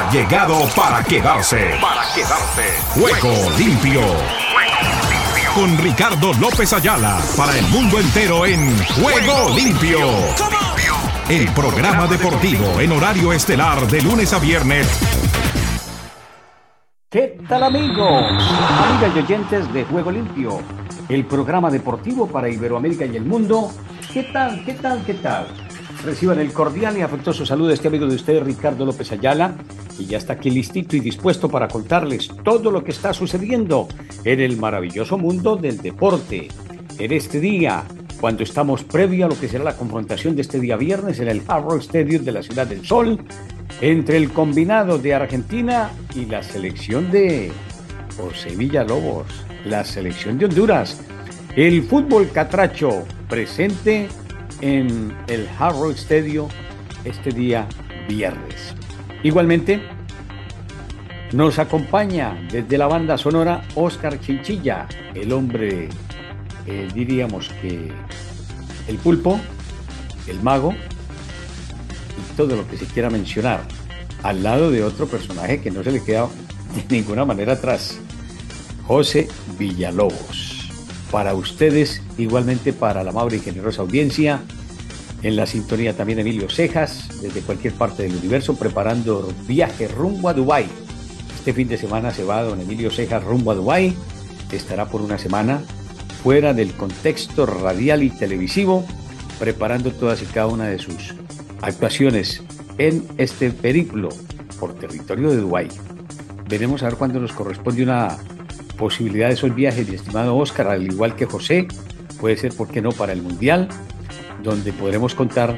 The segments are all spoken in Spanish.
ha llegado para quedarse. Para quedarse. Juego limpio. Con Ricardo López Ayala para el mundo entero en Juego limpio. El programa deportivo en horario estelar de lunes a viernes. ¿Qué tal amigos? Amigas y oyentes de Juego Limpio, el programa deportivo para Iberoamérica y el mundo. ¿Qué tal? ¿Qué tal? ¿Qué tal? Reciban el cordial y afectuoso saludo de este amigo de ustedes, Ricardo López Ayala, y ya está aquí listito y dispuesto para contarles todo lo que está sucediendo en el maravilloso mundo del deporte. En este día, cuando estamos previo a lo que será la confrontación de este día viernes en el Hard Stadium de la Ciudad del Sol, entre el combinado de Argentina y la selección de José Villalobos, la selección de Honduras. El fútbol catracho presente en el Hard Rock este día viernes. Igualmente, nos acompaña desde la banda sonora Oscar Chinchilla, el hombre, eh, diríamos que el pulpo, el mago y todo lo que se quiera mencionar, al lado de otro personaje que no se le queda de ninguna manera atrás, José Villalobos para ustedes, igualmente para la amable y generosa audiencia. En la sintonía también Emilio Cejas, desde cualquier parte del universo, preparando viaje rumbo a Dubái. Este fin de semana se va don Emilio Cejas rumbo a Dubái. Estará por una semana fuera del contexto radial y televisivo, preparando todas y cada una de sus actuaciones en este periplo por territorio de Dubái. Veremos a ver cuándo nos corresponde una posibilidad de esos viajes, mi estimado Oscar, al igual que José, puede ser, ¿por qué no?, para el Mundial, donde podremos contar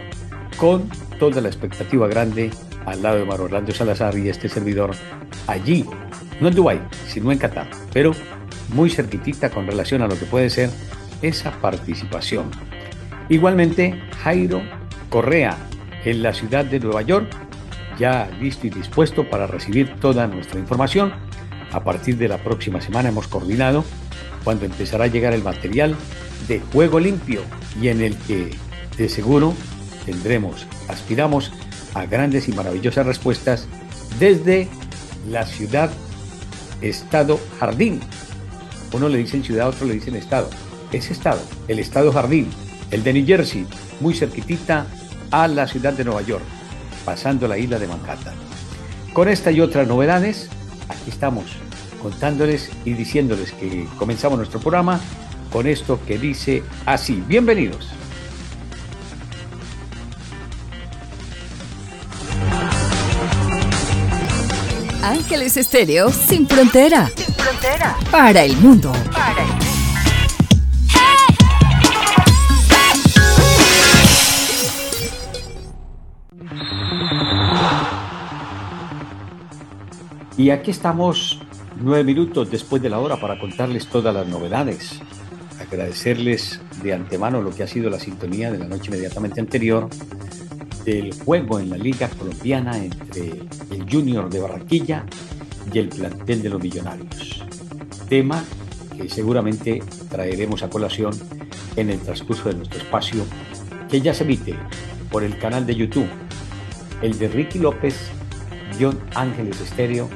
con toda la expectativa grande al lado de Maro Orlando Salazar y este servidor allí, no en Dubái, sino en Qatar, pero muy cerquitita con relación a lo que puede ser esa participación. Igualmente, Jairo Correa, en la ciudad de Nueva York, ya listo y dispuesto para recibir toda nuestra información a partir de la próxima semana hemos coordinado cuando empezará a llegar el material de juego limpio y en el que de seguro tendremos, aspiramos a grandes y maravillosas respuestas desde la ciudad, estado, jardín. Uno le dicen ciudad, otro le dicen estado. Es estado, el estado jardín, el de New Jersey, muy cerquitita a la ciudad de Nueva York, pasando la isla de Manhattan. Con esta y otras novedades, estamos contándoles y diciéndoles que comenzamos nuestro programa con esto que dice así. Bienvenidos. Ángeles Estéreo sin frontera. Sin frontera. Para el mundo. Para el mundo. Y aquí estamos nueve minutos después de la hora para contarles todas las novedades. Agradecerles de antemano lo que ha sido la sintonía de la noche inmediatamente anterior del juego en la Liga Colombiana entre el Junior de Barranquilla y el plantel de los Millonarios. Tema que seguramente traeremos a colación en el transcurso de nuestro espacio que ya se emite por el canal de YouTube, el de Ricky López, John Ángeles Estéreo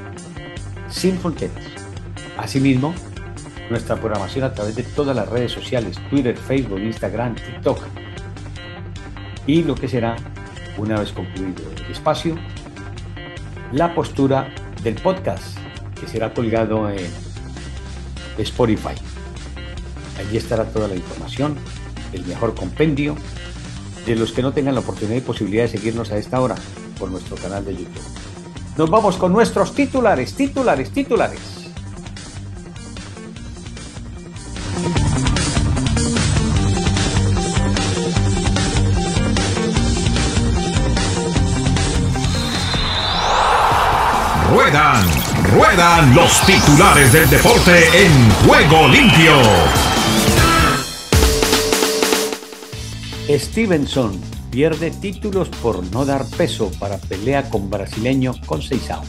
sin fronteras. Asimismo, nuestra programación a través de todas las redes sociales, Twitter, Facebook, Instagram, TikTok. Y lo que será, una vez concluido el espacio, la postura del podcast, que será colgado en Spotify. Allí estará toda la información, el mejor compendio de los que no tengan la oportunidad y posibilidad de seguirnos a esta hora por nuestro canal de YouTube. Nos vamos con nuestros titulares, titulares, titulares. Ruedan, ruedan los titulares del deporte en juego limpio. Stevenson pierde títulos por no dar peso para pelea con brasileño Conceição.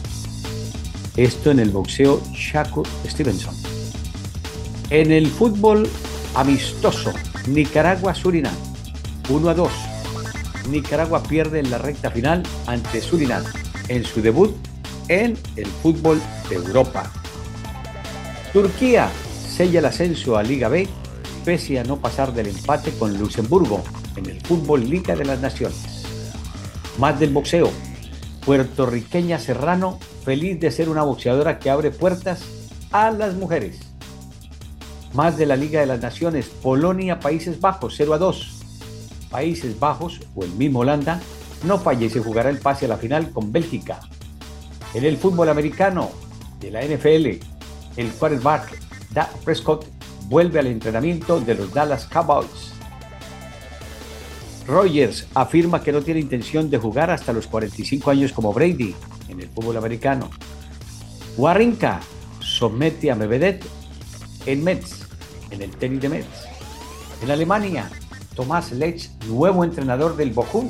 Esto en el boxeo Shakur Stevenson. En el fútbol amistoso, Nicaragua-Surinam, 1 a 2. Nicaragua pierde en la recta final ante Surinam en su debut en el fútbol de Europa. Turquía sella el ascenso a Liga B pese a no pasar del empate con Luxemburgo en el fútbol Liga de las Naciones. Más del boxeo. Puertorriqueña Serrano, feliz de ser una boxeadora que abre puertas a las mujeres. Más de la Liga de las Naciones. Polonia, Países Bajos, 0 a 2. Países Bajos o el mismo Holanda no falla y se jugará el pase a la final con Bélgica. En el fútbol americano de la NFL, el quarterback Dak Prescott vuelve al entrenamiento de los Dallas Cowboys. Rogers afirma que no tiene intención de jugar hasta los 45 años como Brady en el fútbol americano. Warrinka somete a Medvedev en Metz, en el tenis de Metz. En Alemania, Tomás Lech, nuevo entrenador del Bochum,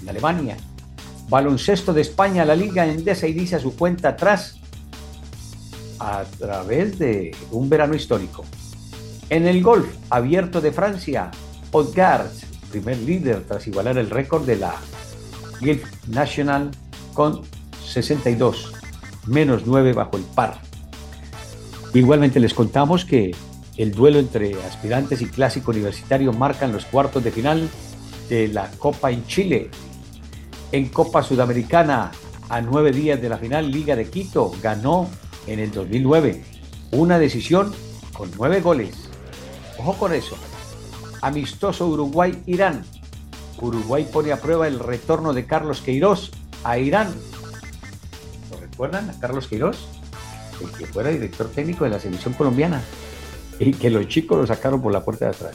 en Alemania. Baloncesto de España, la Liga Endesa inicia su cuenta atrás a través de un verano histórico. En el golf abierto de Francia, Odgard, primer líder tras igualar el récord de la Guild National con 62, menos 9 bajo el par. Igualmente les contamos que el duelo entre aspirantes y clásico universitario marcan los cuartos de final de la Copa en Chile. En Copa Sudamericana, a nueve días de la final, Liga de Quito ganó en el 2009. Una decisión con nueve goles. Ojo con eso. Amistoso Uruguay-Irán. Uruguay pone a prueba el retorno de Carlos Queiroz a Irán. ¿Lo recuerdan a Carlos Queiroz? El que fuera director técnico de la selección colombiana. Y que los chicos lo sacaron por la puerta de atrás.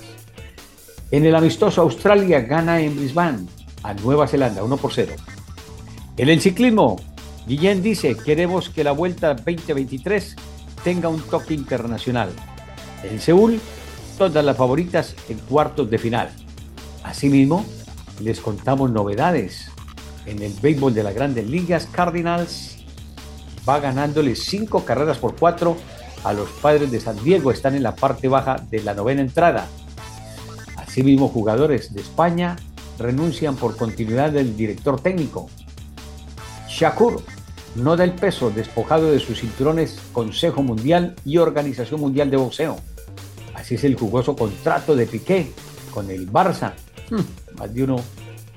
En el amistoso Australia gana en Brisbane a Nueva Zelanda 1 por 0. En el ciclismo, Guillén dice, queremos que la Vuelta 2023 tenga un toque internacional. En Seúl, todas las favoritas en cuartos de final. Asimismo, les contamos novedades. En el béisbol de las grandes ligas, Cardinals va ganándole cinco carreras por cuatro a los padres de San Diego. Están en la parte baja de la novena entrada. Asimismo, jugadores de España renuncian por continuidad del director técnico. Shakur no da el peso despojado de sus cinturones Consejo Mundial y Organización Mundial de Boxeo. Así es el jugoso contrato de Piqué con el Barça. Hmm, más de uno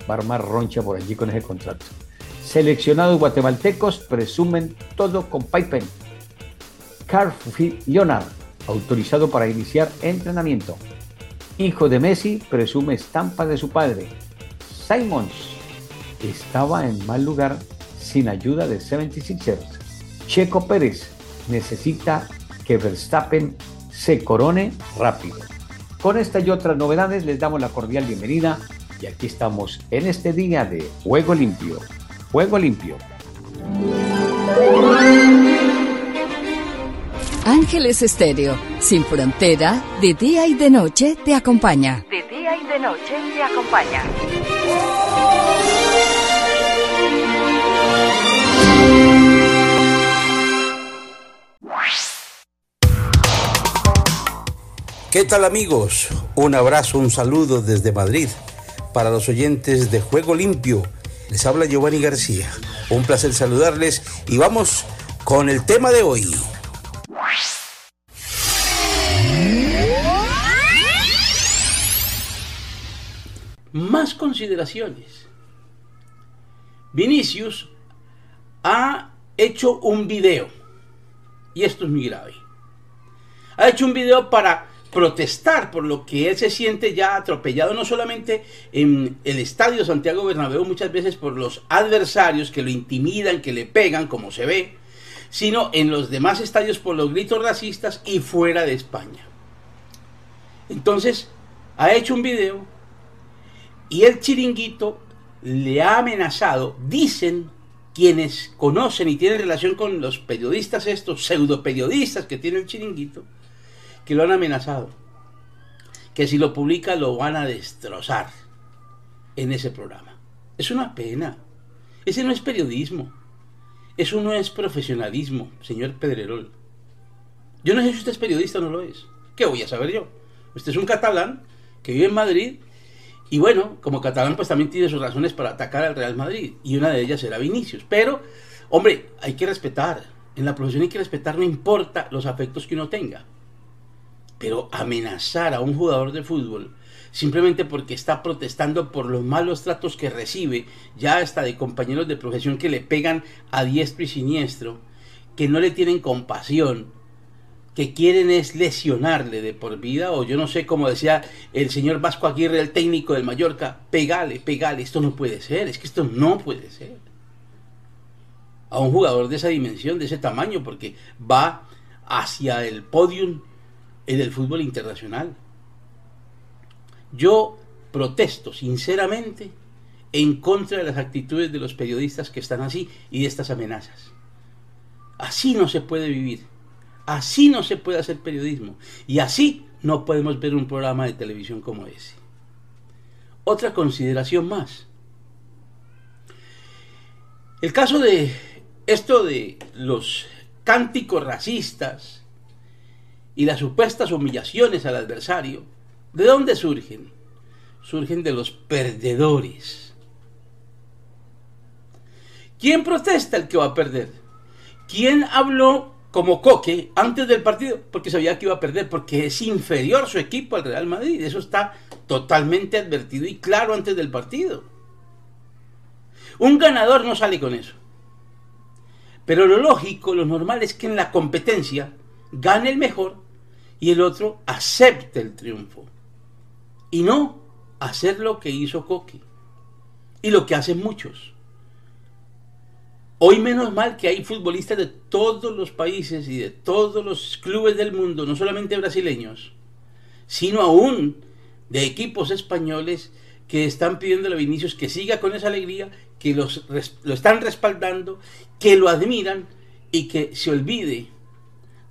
va a armar roncha por allí con ese contrato. Seleccionados guatemaltecos presumen todo con Pipen. Carl Leonard, autorizado para iniciar entrenamiento. Hijo de Messi, presume estampa de su padre. Simons estaba en mal lugar sin ayuda de 76ers. Checo Pérez necesita que Verstappen se corone rápido. Con esta y otras novedades les damos la cordial bienvenida y aquí estamos en este día de Juego Limpio. Juego Limpio. Ángeles Estéreo, sin frontera, de día y de noche te acompaña. De día y de noche te acompaña. ¿Qué tal amigos? Un abrazo, un saludo desde Madrid. Para los oyentes de Juego Limpio, les habla Giovanni García. Un placer saludarles y vamos con el tema de hoy. Más consideraciones. Vinicius ha hecho un video, y esto es muy grave. Ha hecho un video para protestar por lo que él se siente ya atropellado, no solamente en el estadio Santiago Bernabéu, muchas veces por los adversarios que lo intimidan, que le pegan, como se ve, sino en los demás estadios por los gritos racistas y fuera de España. Entonces, ha hecho un video y el chiringuito le ha amenazado, dicen quienes conocen y tienen relación con los periodistas estos, pseudo periodistas que tiene el chiringuito, que lo han amenazado. Que si lo publica lo van a destrozar en ese programa. Es una pena. Ese no es periodismo. Eso no es profesionalismo, señor Pedrerol. Yo no sé si usted es periodista o no lo es. ¿Qué voy a saber yo? Usted es un catalán que vive en Madrid y bueno, como catalán pues también tiene sus razones para atacar al Real Madrid y una de ellas era Vinicius. Pero Hombre, hay que respetar. En la profesión hay que respetar, no importa los afectos que uno tenga. Pero amenazar a un jugador de fútbol simplemente porque está protestando por los malos tratos que recibe, ya hasta de compañeros de profesión que le pegan a diestro y siniestro, que no le tienen compasión, que quieren es lesionarle de por vida, o yo no sé, como decía el señor Vasco Aguirre, el técnico del Mallorca, pegale, pegale, esto no puede ser, es que esto no puede ser. A un jugador de esa dimensión, de ese tamaño, porque va hacia el podium en el fútbol internacional. Yo protesto sinceramente en contra de las actitudes de los periodistas que están así y de estas amenazas. Así no se puede vivir, así no se puede hacer periodismo y así no podemos ver un programa de televisión como ese. Otra consideración más. El caso de esto de los cánticos racistas y las supuestas humillaciones al adversario ¿De dónde surgen? Surgen de los perdedores. ¿Quién protesta el que va a perder? ¿Quién habló como Coque antes del partido? Porque sabía que iba a perder, porque es inferior su equipo al Real Madrid. Eso está totalmente advertido y claro antes del partido. Un ganador no sale con eso. Pero lo lógico, lo normal es que en la competencia gane el mejor y el otro acepte el triunfo y no hacer lo que hizo Coque y lo que hacen muchos. Hoy menos mal que hay futbolistas de todos los países y de todos los clubes del mundo, no solamente brasileños, sino aún de equipos españoles que están pidiendo a Vinicius que siga con esa alegría, que los, lo están respaldando, que lo admiran y que se olvide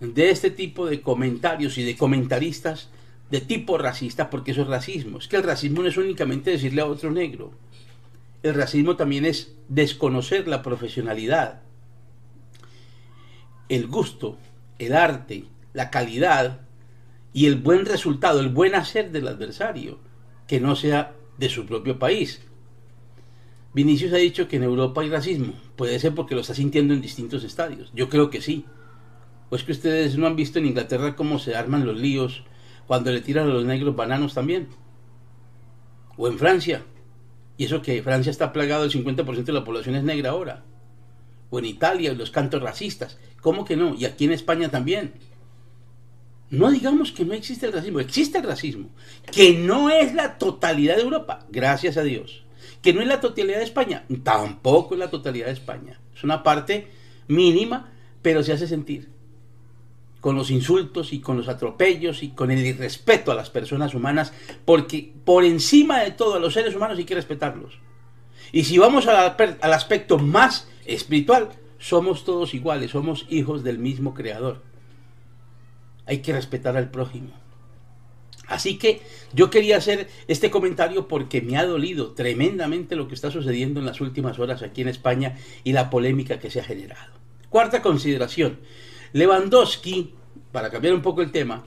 de este tipo de comentarios y de comentaristas de tipo racista, porque eso es racismo. Es que el racismo no es únicamente decirle a otro negro. El racismo también es desconocer la profesionalidad, el gusto, el arte, la calidad y el buen resultado, el buen hacer del adversario, que no sea de su propio país. Vinicius ha dicho que en Europa hay racismo. Puede ser porque lo está sintiendo en distintos estadios. Yo creo que sí. O es que ustedes no han visto en Inglaterra cómo se arman los líos cuando le tiran a los negros bananos también. O en Francia. Y eso que Francia está plagado, el 50% de la población es negra ahora. O en Italia, los cantos racistas. ¿Cómo que no? Y aquí en España también. No digamos que no existe el racismo, existe el racismo, que no es la totalidad de Europa, gracias a Dios. Que no es la totalidad de España, tampoco es la totalidad de España. Es una parte mínima, pero se hace sentir con los insultos y con los atropellos y con el irrespeto a las personas humanas, porque por encima de todo a los seres humanos hay que respetarlos. Y si vamos al, aspecto más espiritual, somos todos iguales, somos hijos del mismo creador. Hay que respetar al prójimo. Así que yo quería hacer este comentario porque me ha dolido tremendamente lo que está sucediendo en las últimas horas aquí en España y la polémica que se ha generado. Cuarta consideración. Lewandowski, para cambiar un poco el tema,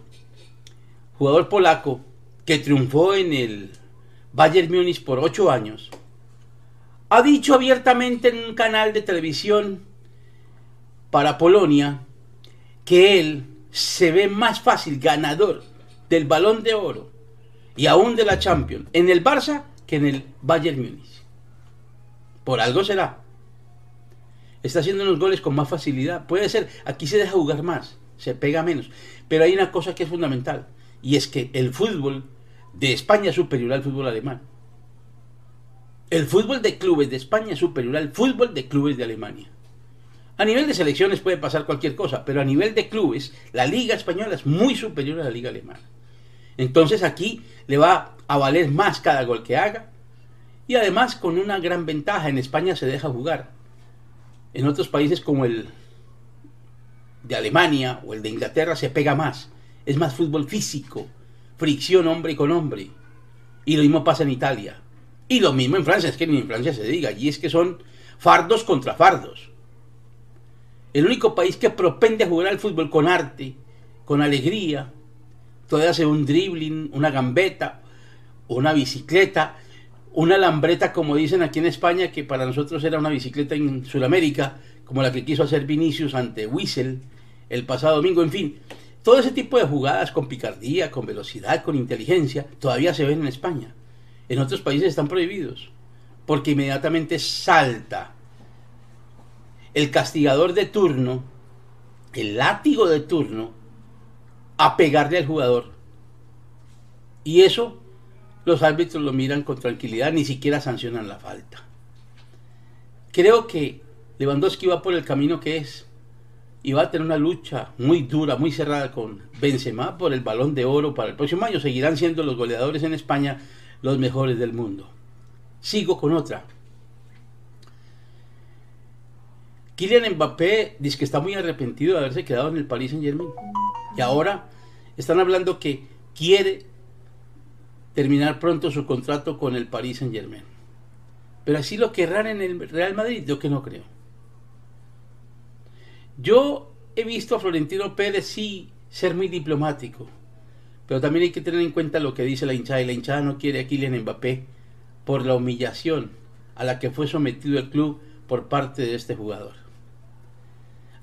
jugador polaco que triunfó en el Bayern Múnich por ocho años, ha dicho abiertamente en un canal de televisión para Polonia que él se ve más fácil ganador del balón de oro y aún de la Champions en el Barça que en el Bayern Múnich. Por algo será está haciendo unos goles con más facilidad. Puede ser, aquí se deja jugar más, se pega menos. Pero hay una cosa que es fundamental, y es que el fútbol de España es superior al fútbol alemán. El fútbol de clubes de España es superior al fútbol de clubes de Alemania. A nivel de selecciones puede pasar cualquier cosa, pero a nivel de clubes, la liga española es muy superior a la liga alemana. Entonces aquí le va a valer más cada gol que haga. Y además con una gran ventaja, en España se deja jugar. En otros países como el de Alemania o el de Inglaterra se pega más. Es más fútbol físico, fricción hombre con hombre. Y lo mismo pasa en Italia. Y lo mismo en Francia, es que ni en Francia se diga. Y es que son fardos contra fardos. El único país que propende a jugar al fútbol con arte, con alegría, todavía hace un dribbling, una gambeta, una bicicleta, una lambreta, como dicen aquí en España, que para nosotros era una bicicleta en Sudamérica, como la que quiso hacer Vinicius ante Whistle el pasado domingo, en fin. Todo ese tipo de jugadas con picardía, con velocidad, con inteligencia, todavía se ven en España. En otros países están prohibidos, porque inmediatamente salta el castigador de turno, el látigo de turno, a pegarle al jugador. Y eso los árbitros lo miran con tranquilidad, ni siquiera sancionan la falta. Creo que Lewandowski va por el camino que es y va a tener una lucha muy dura, muy cerrada con Benzema por el balón de oro para el próximo año. Seguirán siendo los goleadores en España los mejores del mundo. Sigo con otra. Kylian Mbappé dice que está muy arrepentido de haberse quedado en el Paris Saint Germain. Y ahora están hablando que quiere terminar pronto su contrato con el Paris Saint Germain. Pero así lo querrán en el Real Madrid, yo que no creo. Yo he visto a Florentino Pérez sí ser muy diplomático, pero también hay que tener en cuenta lo que dice la hinchada, y la hinchada no quiere a Kylian Mbappé por la humillación a la que fue sometido el club por parte de este jugador.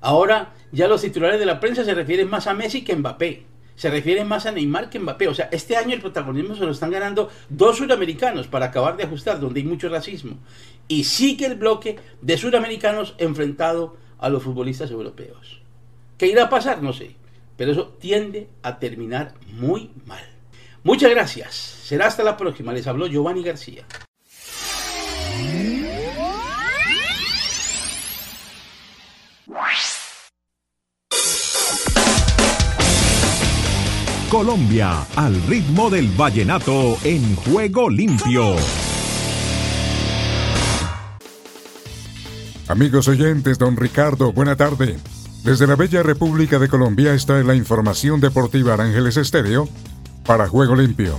Ahora ya los titulares de la prensa se refieren más a Messi que a Mbappé. Se refieren más a Neymar que Mbappé. O sea, este año el protagonismo se lo están ganando dos sudamericanos para acabar de ajustar, donde hay mucho racismo. Y sigue el bloque de sudamericanos enfrentado a los futbolistas europeos. ¿Qué irá a pasar? No sé. Pero eso tiende a terminar muy mal. Muchas gracias. Será hasta la próxima. Les habló Giovanni García. Colombia, al ritmo del vallenato en juego limpio. Amigos oyentes, don Ricardo, buena tarde. Desde la bella República de Colombia está la información deportiva Ángeles Estéreo para Juego Limpio.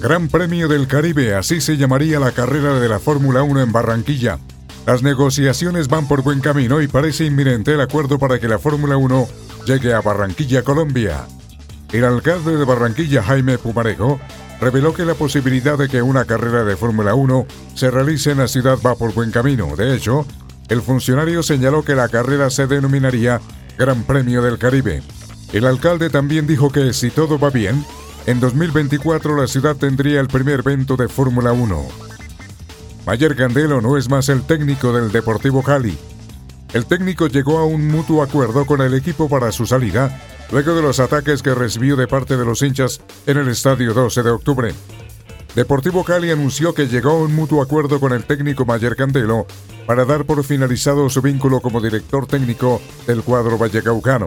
Gran Premio del Caribe, así se llamaría la carrera de la Fórmula 1 en Barranquilla. Las negociaciones van por buen camino y parece inminente el acuerdo para que la Fórmula 1 llegue a Barranquilla, Colombia. El alcalde de Barranquilla, Jaime Pumarejo, reveló que la posibilidad de que una carrera de Fórmula 1 se realice en la ciudad va por buen camino. De hecho, el funcionario señaló que la carrera se denominaría Gran Premio del Caribe. El alcalde también dijo que si todo va bien, en 2024 la ciudad tendría el primer evento de Fórmula 1. Mayer Candelo no es más el técnico del Deportivo Cali. El técnico llegó a un mutuo acuerdo con el equipo para su salida luego de los ataques que recibió de parte de los hinchas en el estadio 12 de octubre. Deportivo Cali anunció que llegó a un mutuo acuerdo con el técnico Mayer Candelo para dar por finalizado su vínculo como director técnico del cuadro vallecaucano.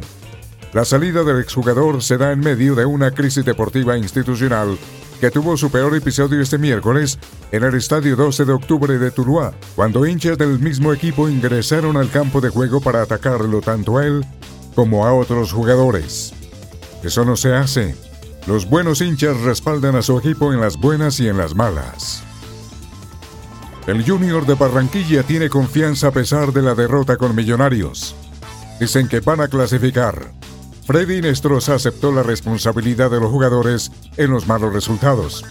La salida del exjugador se da en medio de una crisis deportiva institucional que tuvo su peor episodio este miércoles en el estadio 12 de octubre de Tuluá, cuando hinchas del mismo equipo ingresaron al campo de juego para atacarlo tanto a él como a otros jugadores. Eso no se hace. Los buenos hinchas respaldan a su equipo en las buenas y en las malas. El Junior de Barranquilla tiene confianza a pesar de la derrota con Millonarios. Dicen que van a clasificar. Freddy Nestroza aceptó la responsabilidad de los jugadores en los malos resultados.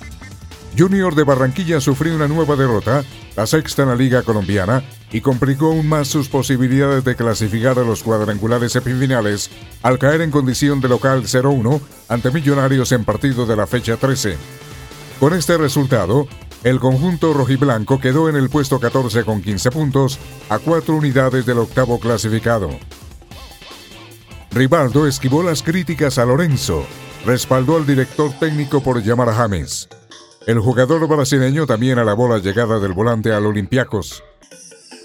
Junior de Barranquilla sufrió una nueva derrota, la sexta en la Liga Colombiana, y complicó aún más sus posibilidades de clasificar a los cuadrangulares semifinales al caer en condición de local 0-1 ante Millonarios en partido de la fecha 13. Con este resultado, el conjunto rojiblanco quedó en el puesto 14 con 15 puntos a cuatro unidades del octavo clasificado. Rivaldo esquivó las críticas a Lorenzo, respaldó al director técnico por llamar a James. El jugador brasileño también alabó la llegada del volante al Olympiacos.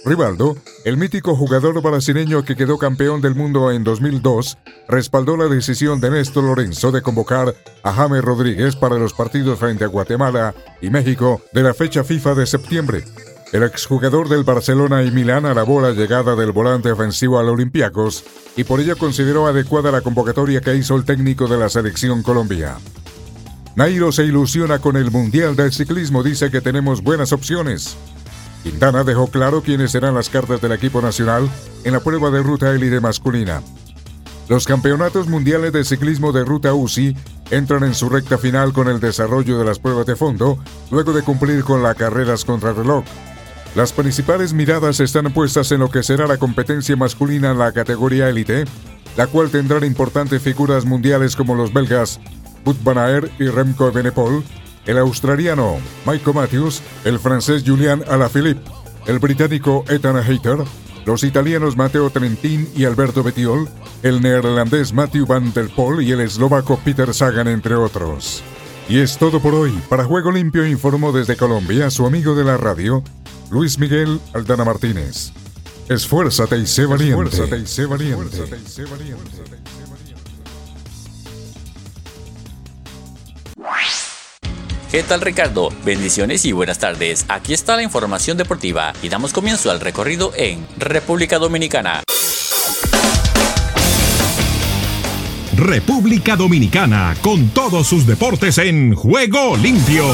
Rivaldo, el mítico jugador brasileño que quedó campeón del mundo en 2002, respaldó la decisión de Néstor Lorenzo de convocar a James Rodríguez para los partidos frente a Guatemala y México de la fecha FIFA de septiembre. El exjugador del Barcelona y Milán alabó la llegada del volante ofensivo al Olympiacos y por ello consideró adecuada la convocatoria que hizo el técnico de la selección Colombia. Nairo se ilusiona con el Mundial del Ciclismo, dice que tenemos buenas opciones. Quintana dejó claro quiénes serán las cartas del equipo nacional en la prueba de ruta élite masculina. Los campeonatos mundiales de ciclismo de ruta UCI entran en su recta final con el desarrollo de las pruebas de fondo, luego de cumplir con las carreras reloj. Las principales miradas están puestas en lo que será la competencia masculina en la categoría élite, la cual tendrán importantes figuras mundiales como los belgas Wout van Aert y Remco Evenepoel, el australiano Michael Matthews, el francés Julian Alaphilippe, el británico Ethan Hayter, los italianos Matteo Trentin y Alberto Bettiol, el neerlandés Matthew Van der Poel y el eslovaco Peter Sagan, entre otros. Y es todo por hoy. Para Juego Limpio informó desde Colombia su amigo de la radio, Luis Miguel Aldana Martínez. Esfuérzate y sé valiente. Esfuérzate y sé valiente. ¿Qué tal Ricardo? Bendiciones y buenas tardes. Aquí está la información deportiva y damos comienzo al recorrido en República Dominicana. República Dominicana con todos sus deportes en juego limpio.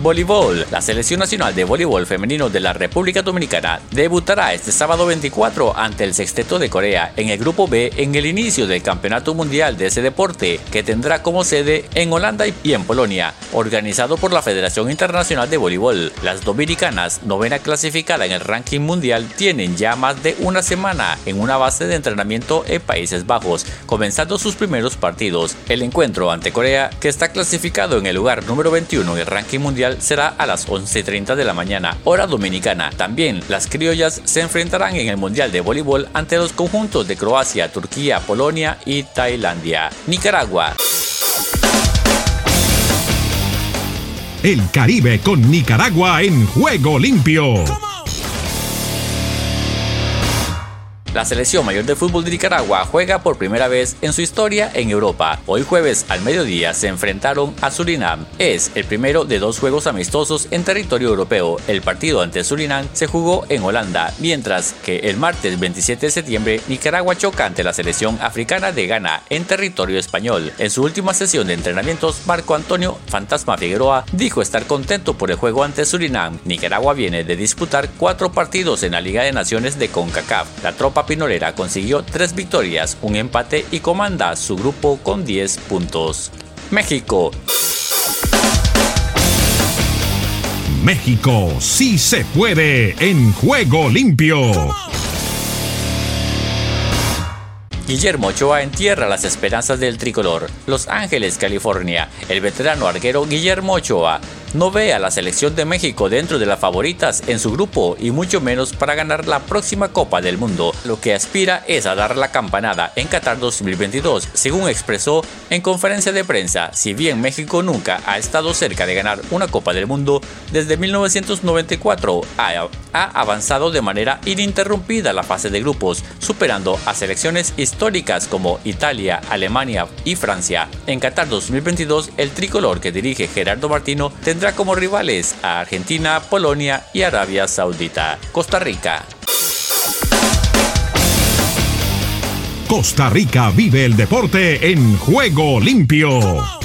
Voleibol. La Selección Nacional de Voleibol Femenino de la República Dominicana debutará este sábado 24 ante el Sexteto de Corea en el Grupo B en el inicio del Campeonato Mundial de ese deporte, que tendrá como sede en Holanda y en Polonia, organizado por la Federación Internacional de Voleibol. Las dominicanas, novena clasificada en el ranking mundial, tienen ya más de una semana en una base de entrenamiento en Países Bajos, comenzando sus primeros partidos. El encuentro ante Corea, que está clasificado en el lugar número 21 en el ranking mundial, será a las 11.30 de la mañana, hora dominicana. También las criollas se enfrentarán en el Mundial de Voleibol ante los conjuntos de Croacia, Turquía, Polonia y Tailandia. Nicaragua. El Caribe con Nicaragua en juego limpio. La selección mayor de fútbol de Nicaragua juega por primera vez en su historia en Europa. Hoy jueves al mediodía se enfrentaron a Surinam. Es el primero de dos juegos amistosos en territorio europeo. El partido ante Surinam se jugó en Holanda, mientras que el martes 27 de septiembre Nicaragua choca ante la selección africana de Ghana en territorio español. En su última sesión de entrenamientos, Marco Antonio Fantasma Figueroa dijo estar contento por el juego ante Surinam. Nicaragua viene de disputar cuatro partidos en la Liga de Naciones de CONCACAF. La tropa Pinolera consiguió tres victorias, un empate y comanda su grupo con 10 puntos. México. México sí se puede en juego limpio. Guillermo Ochoa entierra las esperanzas del tricolor. Los Ángeles, California. El veterano arquero Guillermo Ochoa no ve a la selección de México dentro de las favoritas en su grupo y mucho menos para ganar la próxima Copa del Mundo. Lo que aspira es a dar la campanada en Qatar 2022, según expresó en conferencia de prensa. Si bien México nunca ha estado cerca de ganar una Copa del Mundo, desde 1994 ha, avanzado de manera ininterrumpida la fase de grupos, superando a selecciones históricas como Italia, Alemania y Francia. En Qatar 2022, el tricolor que dirige Gerardo Martino tendrá tendrá como rivales a Argentina, Polonia y Arabia Saudita. Costa Rica. Costa Rica vive el deporte en juego limpio.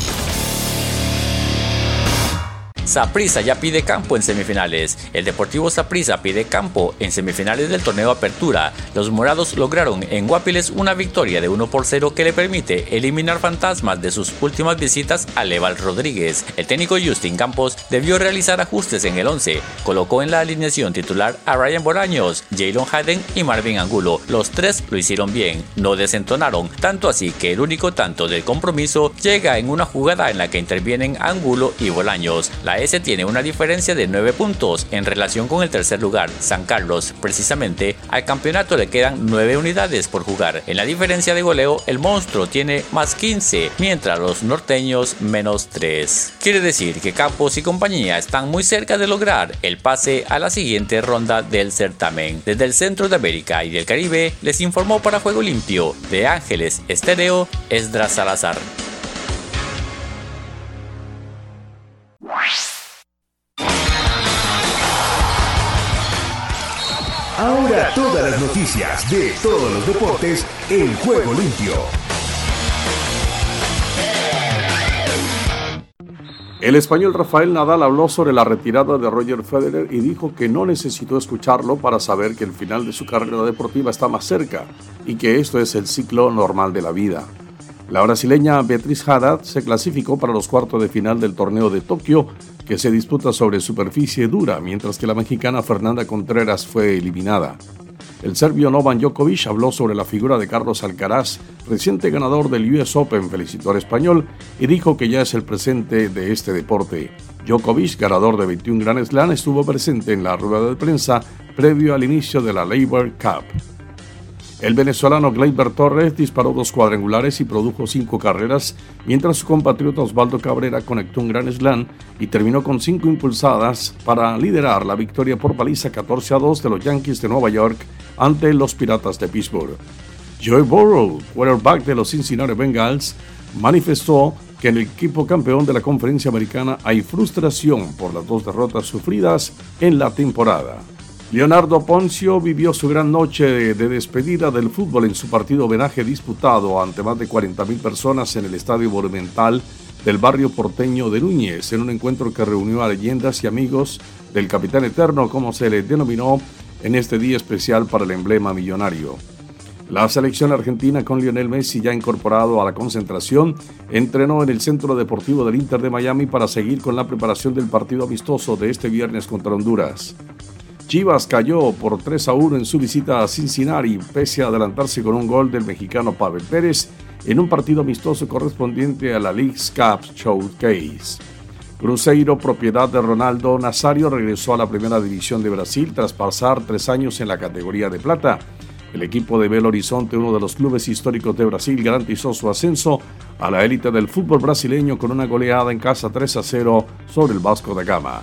Saprissa ya pide campo en semifinales. El Deportivo Saprissa pide campo en semifinales del torneo Apertura. Los morados lograron en Guapiles una victoria de 1 por 0 que le permite eliminar fantasmas de sus últimas visitas a Leval Rodríguez. El técnico Justin Campos debió realizar ajustes en el 11. Colocó en la alineación titular a Ryan Boraños, Jalen Hayden y Marvin Angulo. Los tres lo hicieron bien, no desentonaron, tanto así que el único tanto del compromiso llega en una jugada en la que intervienen Angulo y Bolaños. La S tiene una diferencia de 9 puntos en relación con el tercer lugar, San Carlos. Precisamente, al campeonato le quedan 9 unidades por jugar. En la diferencia de goleo, el monstruo tiene más 15, mientras los norteños menos 3. Quiere decir que Campos y compañía están muy cerca de lograr el pase a la siguiente ronda del certamen. Desde el centro de América y del Caribe, les informó para Juego Limpio de Ángeles Estéreo, Esdras Salazar. Ahora todas las noticias de todos los deportes en juego limpio. El español Rafael Nadal habló sobre la retirada de Roger Federer y dijo que no necesitó escucharlo para saber que el final de su carrera deportiva está más cerca y que esto es el ciclo normal de la vida. La brasileña Beatriz Haddad se clasificó para los cuartos de final del torneo de Tokio que se disputa sobre superficie dura, mientras que la mexicana Fernanda Contreras fue eliminada. El serbio Novan Djokovic habló sobre la figura de Carlos Alcaraz, reciente ganador del US Open, felicitó al español y dijo que ya es el presente de este deporte. Djokovic, ganador de 21 Grand Slam, estuvo presente en la rueda de prensa previo al inicio de la Labor Cup. El venezolano Gleyber Torres disparó dos cuadrangulares y produjo cinco carreras, mientras su compatriota Osvaldo Cabrera conectó un gran slam y terminó con cinco impulsadas para liderar la victoria por paliza 14 a 2 de los Yankees de Nueva York ante los Piratas de Pittsburgh. Joey Burrow, quarterback de los Cincinnati Bengals, manifestó que en el equipo campeón de la conferencia americana hay frustración por las dos derrotas sufridas en la temporada. Leonardo Poncio vivió su gran noche de despedida del fútbol en su partido homenaje disputado ante más de 40.000 personas en el Estadio Monumental del barrio porteño de Núñez, en un encuentro que reunió a leyendas y amigos del Capitán Eterno, como se le denominó en este día especial para el emblema millonario. La selección argentina con Lionel Messi ya incorporado a la concentración entrenó en el Centro Deportivo del Inter de Miami para seguir con la preparación del partido amistoso de este viernes contra Honduras. Chivas cayó por 3 a 1 en su visita a Cincinnati, pese a adelantarse con un gol del mexicano Pavel Pérez en un partido amistoso correspondiente a la League's Cup Showcase. Cruzeiro, propiedad de Ronaldo Nazario, regresó a la primera división de Brasil tras pasar tres años en la categoría de plata. El equipo de Belo Horizonte, uno de los clubes históricos de Brasil, garantizó su ascenso a la élite del fútbol brasileño con una goleada en casa 3 a 0 sobre el Vasco da Gama.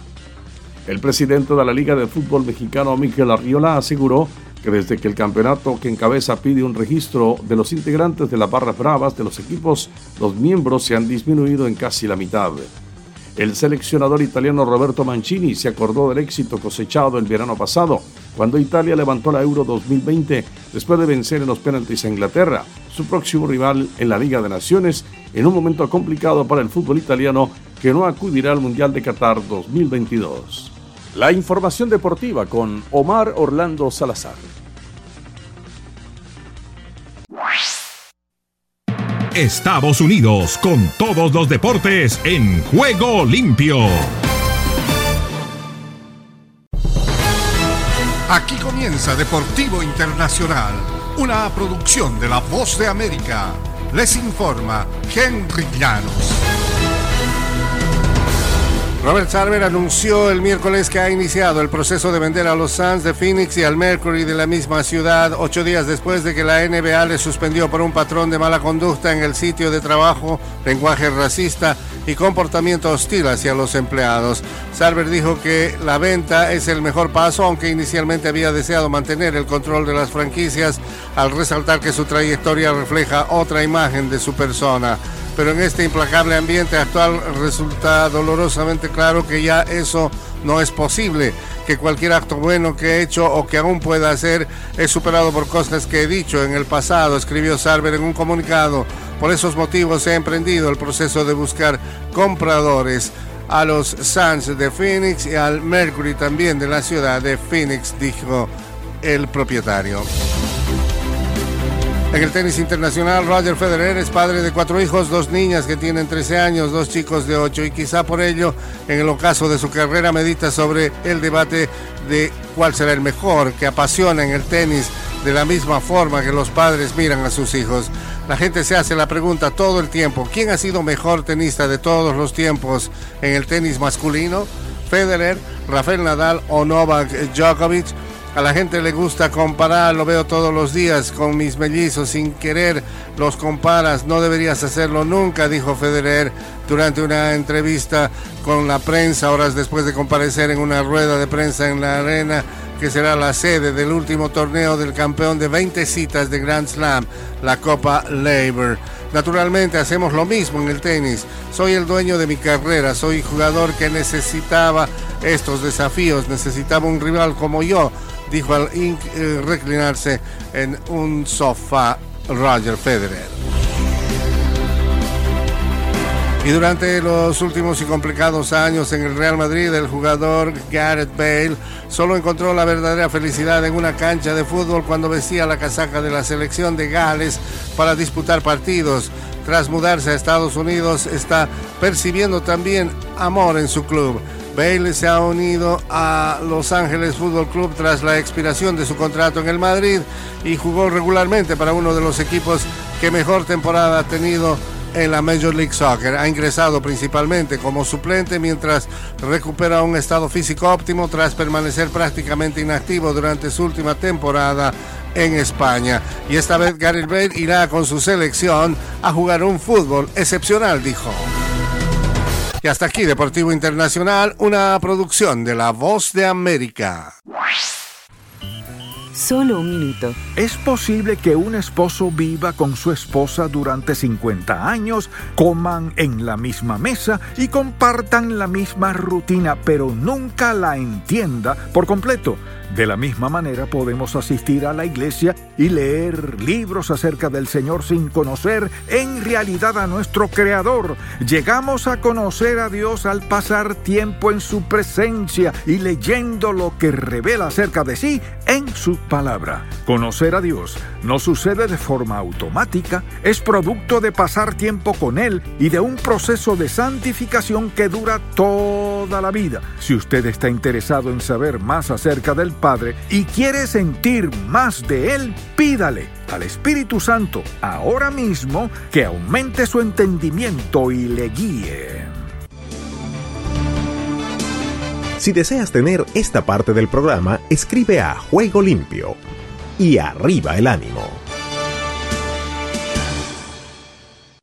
El presidente de la Liga de Fútbol Mexicano, Miguel Arriola, aseguró que desde que el campeonato que encabeza pide un registro de los integrantes de las barras bravas de los equipos, los miembros se han disminuido en casi la mitad. El seleccionador italiano Roberto Mancini se acordó del éxito cosechado el verano pasado, cuando Italia levantó la Euro 2020 después de vencer en los penaltis a Inglaterra, su próximo rival en la Liga de Naciones, en un momento complicado para el fútbol italiano que no acudirá al Mundial de Qatar 2022. La información deportiva con Omar Orlando Salazar. Estados Unidos con todos los deportes en juego limpio. Aquí comienza Deportivo Internacional, una producción de La Voz de América. Les informa Henry Llanos. Robert Sarver anunció el miércoles que ha iniciado el proceso de vender a los Suns de Phoenix y al Mercury de la misma ciudad, ocho días después de que la NBA le suspendió por un patrón de mala conducta en el sitio de trabajo, lenguaje racista y comportamiento hostil hacia los empleados. Sarver dijo que la venta es el mejor paso, aunque inicialmente había deseado mantener el control de las franquicias, al resaltar que su trayectoria refleja otra imagen de su persona pero en este implacable ambiente actual resulta dolorosamente claro que ya eso no es posible, que cualquier acto bueno que he hecho o que aún pueda hacer es superado por cosas que he dicho en el pasado, escribió Sarver en un comunicado. Por esos motivos he emprendido el proceso de buscar compradores a los Suns de Phoenix y al Mercury también de la ciudad de Phoenix, dijo el propietario. En el tenis internacional, Roger Federer es padre de cuatro hijos, dos niñas que tienen 13 años, dos chicos de 8 y quizá por ello, en el ocaso de su carrera, medita sobre el debate de cuál será el mejor, que apasiona en el tenis de la misma forma que los padres miran a sus hijos. La gente se hace la pregunta todo el tiempo, ¿quién ha sido mejor tenista de todos los tiempos en el tenis masculino? Federer, Rafael Nadal o Novak Djokovic. A la gente le gusta comparar, lo veo todos los días con mis mellizos, sin querer los comparas, no deberías hacerlo nunca, dijo Federer durante una entrevista con la prensa, horas después de comparecer en una rueda de prensa en la arena que será la sede del último torneo del campeón de 20 citas de Grand Slam, la Copa Labor. Naturalmente hacemos lo mismo en el tenis. Soy el dueño de mi carrera, soy jugador que necesitaba estos desafíos, necesitaba un rival como yo dijo al eh, reclinarse en un sofá Roger Federer. Y durante los últimos y complicados años en el Real Madrid, el jugador Gareth Bale solo encontró la verdadera felicidad en una cancha de fútbol cuando vestía la casaca de la selección de Gales para disputar partidos. Tras mudarse a Estados Unidos, está percibiendo también amor en su club. Bale se ha unido a Los Ángeles Fútbol Club tras la expiración de su contrato en el Madrid y jugó regularmente para uno de los equipos que mejor temporada ha tenido en la Major League Soccer. Ha ingresado principalmente como suplente mientras recupera un estado físico óptimo tras permanecer prácticamente inactivo durante su última temporada en España. Y esta vez Gary Bale irá con su selección a jugar un fútbol excepcional, dijo. Y hasta aquí Deportivo Internacional, una producción de La Voz de América. Solo un minuto. ¿Es posible que un esposo viva con su esposa durante 50 años, coman en la misma mesa y compartan la misma rutina, pero nunca la entienda por completo? De la misma manera podemos asistir a la iglesia y leer libros acerca del Señor sin conocer en realidad a nuestro Creador. Llegamos a conocer a Dios al pasar tiempo en su presencia y leyendo lo que revela acerca de sí en su palabra. Conocer a Dios no sucede de forma automática, es producto de pasar tiempo con Él y de un proceso de santificación que dura toda la vida. Si usted está interesado en saber más acerca del Padre y quiere sentir más de Él, pídale al Espíritu Santo ahora mismo que aumente su entendimiento y le guíe. Si deseas tener esta parte del programa, escribe a Juego Limpio y arriba el ánimo.